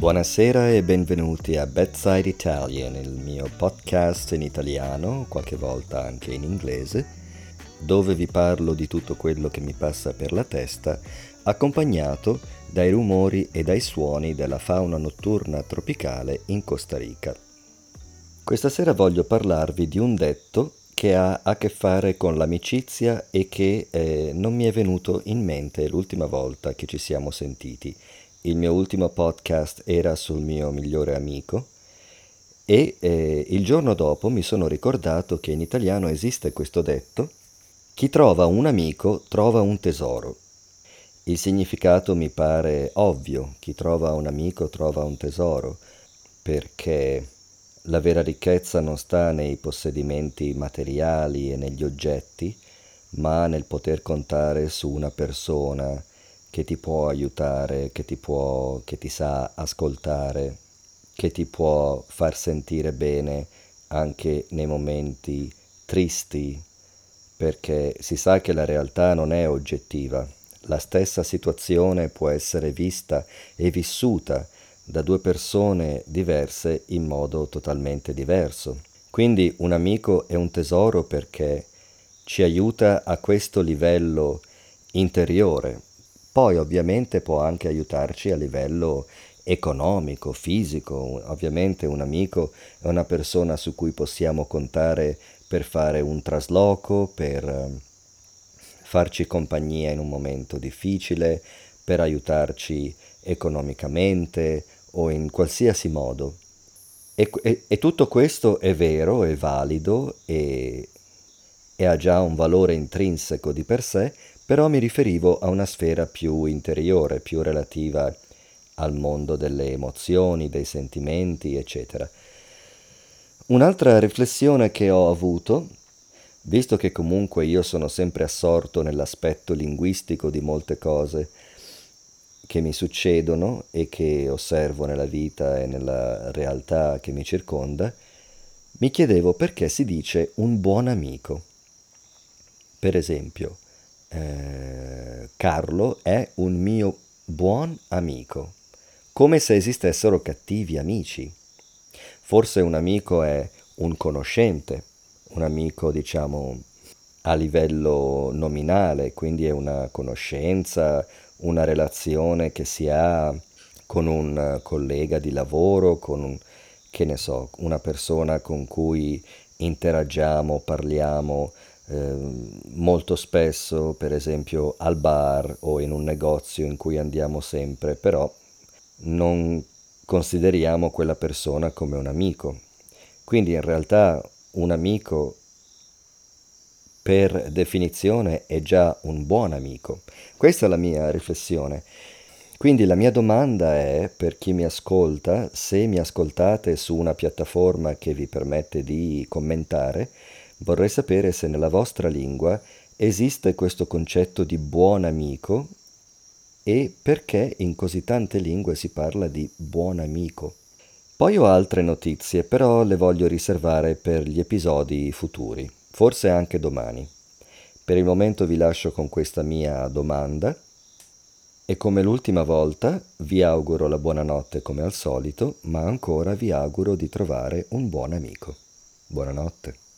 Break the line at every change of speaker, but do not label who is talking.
Buonasera e benvenuti a Bedside Italian, il mio podcast in italiano, qualche volta anche in inglese, dove vi parlo di tutto quello che mi passa per la testa, accompagnato dai rumori e dai suoni della fauna notturna tropicale in Costa Rica. Questa sera voglio parlarvi di un detto che ha a che fare con l'amicizia e che eh, non mi è venuto in mente l'ultima volta che ci siamo sentiti il mio ultimo podcast era sul mio migliore amico e eh, il giorno dopo mi sono ricordato che in italiano esiste questo detto, chi trova un amico trova un tesoro. Il significato mi pare ovvio, chi trova un amico trova un tesoro, perché la vera ricchezza non sta nei possedimenti materiali e negli oggetti, ma nel poter contare su una persona, che ti può aiutare, che ti, può, che ti sa ascoltare, che ti può far sentire bene anche nei momenti tristi, perché si sa che la realtà non è oggettiva. La stessa situazione può essere vista e vissuta da due persone diverse in modo totalmente diverso. Quindi un amico è un tesoro perché ci aiuta a questo livello interiore, poi ovviamente può anche aiutarci a livello economico, fisico. Ovviamente un amico è una persona su cui possiamo contare per fare un trasloco, per ehm, farci compagnia in un momento difficile, per aiutarci economicamente o in qualsiasi modo. E, e, e tutto questo è vero, è valido e, e ha già un valore intrinseco di per sé, però mi riferivo a una sfera più interiore, più relativa al mondo delle emozioni, dei sentimenti, eccetera. Un'altra riflessione che ho avuto, visto che comunque io sono sempre assorto nell'aspetto linguistico di molte cose che mi succedono e che osservo nella vita e nella realtà che mi circonda, mi chiedevo perché si dice un buon amico. Per esempio, eh, Carlo è un mio buon amico, come se esistessero cattivi amici. Forse un amico è un conoscente, un amico diciamo a livello nominale, quindi è una conoscenza, una relazione che si ha con un collega di lavoro, con un, che ne so, una persona con cui interagiamo, parliamo, Ehm, molto spesso, per esempio al bar o in un negozio in cui andiamo sempre, però non consideriamo quella persona come un amico. Quindi in realtà un amico per definizione è già un buon amico. Questa è la mia riflessione. Quindi la mia domanda è, per chi mi ascolta, se mi ascoltate su una piattaforma che vi permette di commentare, Vorrei sapere se nella vostra lingua esiste questo concetto di buon amico e perché in così tante lingue si parla di buon amico. Poi ho altre notizie, però le voglio riservare per gli episodi futuri, forse anche domani. Per il momento vi lascio con questa mia domanda e come l'ultima volta vi auguro la buonanotte come al solito, ma ancora vi auguro di trovare un buon amico. Buonanotte.